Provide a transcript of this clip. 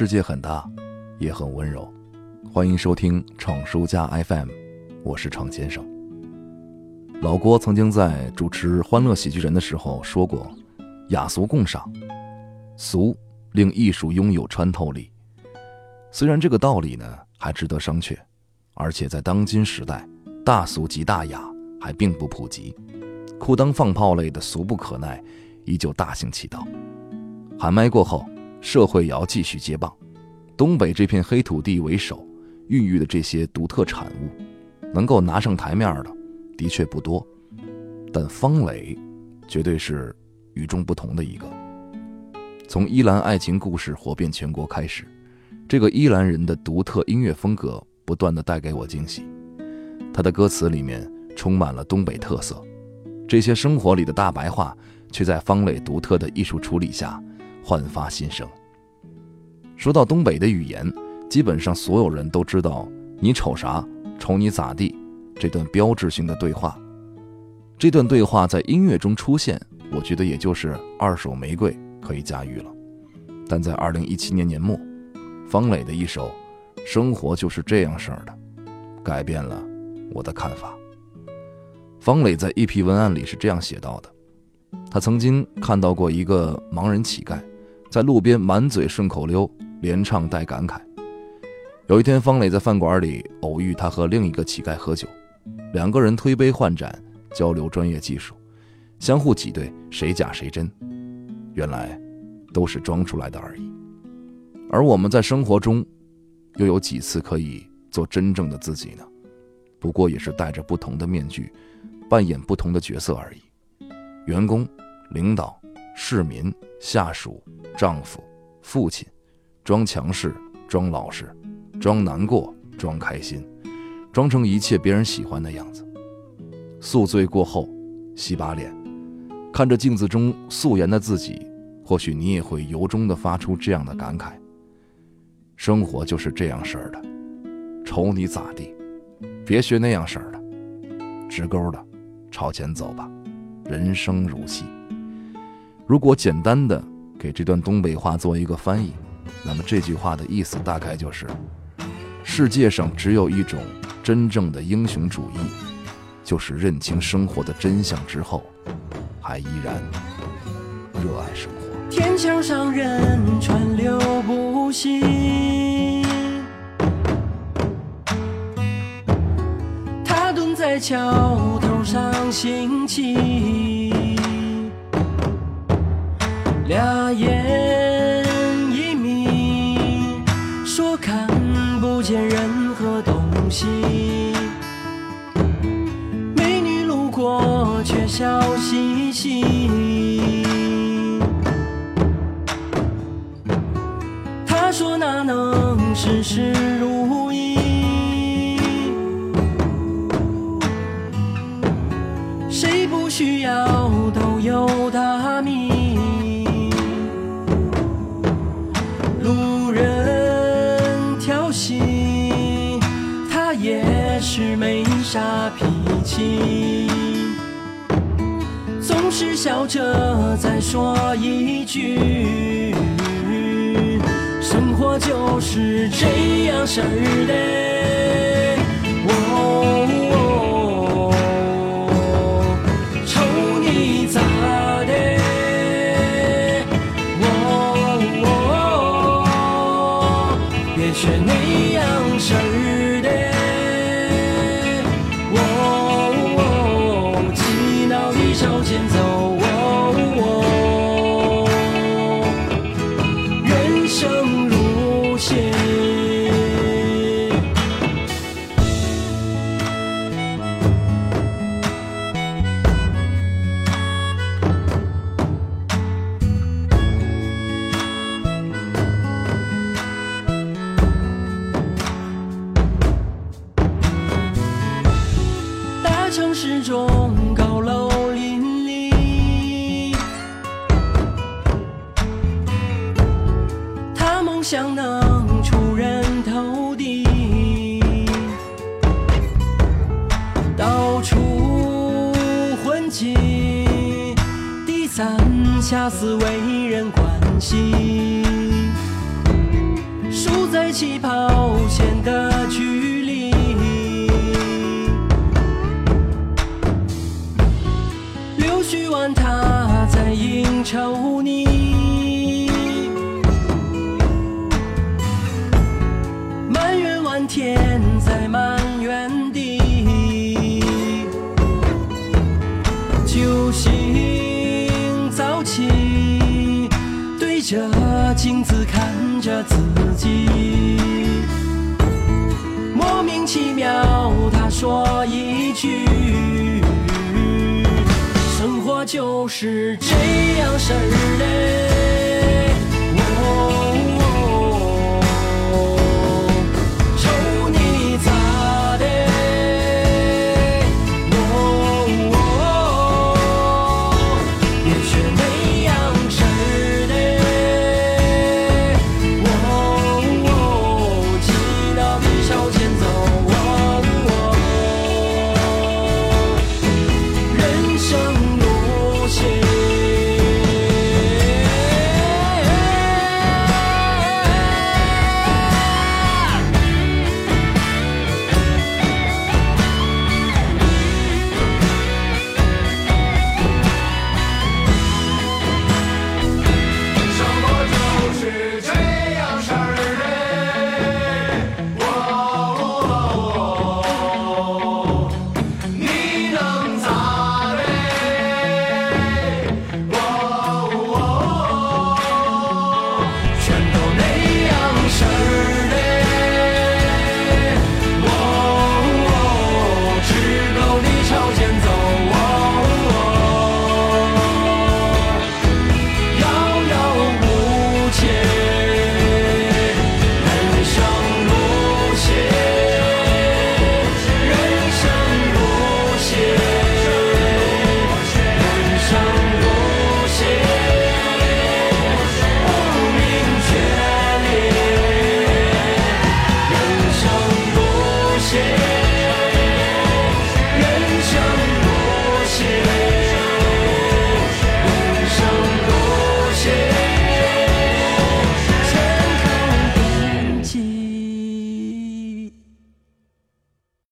世界很大，也很温柔。欢迎收听闯书家 FM，我是闯先生。老郭曾经在主持《欢乐喜剧人》的时候说过：“雅俗共赏，俗令艺术拥有穿透力。”虽然这个道理呢还值得商榷，而且在当今时代，大俗即大雅还并不普及，裤裆放炮类的俗不可耐依旧大行其道。喊麦过后。社会也要继续接棒，东北这片黑土地为首，孕育的这些独特产物，能够拿上台面的，的确不多。但方磊，绝对是与众不同的一个。从依兰爱情故事火遍全国开始，这个依兰人的独特音乐风格不断的带给我惊喜。他的歌词里面充满了东北特色，这些生活里的大白话，却在方磊独特的艺术处理下。焕发新生。说到东北的语言，基本上所有人都知道“你瞅啥，瞅你咋地”这段标志性的对话。这段对话在音乐中出现，我觉得也就是《二手玫瑰》可以驾驭了。但在二零一七年年末，方磊的一首《生活就是这样式儿的》，改变了我的看法。方磊在一批文案里是这样写到的：他曾经看到过一个盲人乞丐。在路边满嘴顺口溜，连唱带感慨。有一天，方磊在饭馆里偶遇他和另一个乞丐喝酒，两个人推杯换盏，交流专业技术，相互挤兑，谁假谁真。原来，都是装出来的而已。而我们在生活中，又有几次可以做真正的自己呢？不过也是戴着不同的面具，扮演不同的角色而已。员工、领导、市民、下属。丈夫、父亲，装强势，装老实，装难过，装开心，装成一切别人喜欢的样子。宿醉过后，洗把脸，看着镜子中素颜的自己，或许你也会由衷的发出这样的感慨：生活就是这样式儿的，瞅你咋地，别学那样式儿的，直勾的朝前走吧，人生如戏。如果简单的。给这段东北话做一个翻译，那么这句话的意思大概就是：世界上只有一种真正的英雄主义，就是认清生活的真相之后，还依然热爱生活。天桥上人川流不息，他蹲在桥头上行乞。俩眼一眯，说看不见任何东西。美女路过，却笑嘻嘻。他说哪能是事他也是没啥脾气，总是笑着再说一句，生活就是这样式儿的。也许你有事儿。想能出人头地，到处混迹，第三下四为人关心。输在起跑着镜子看着自己，莫名其妙，他说一句。生活就是这样式儿的。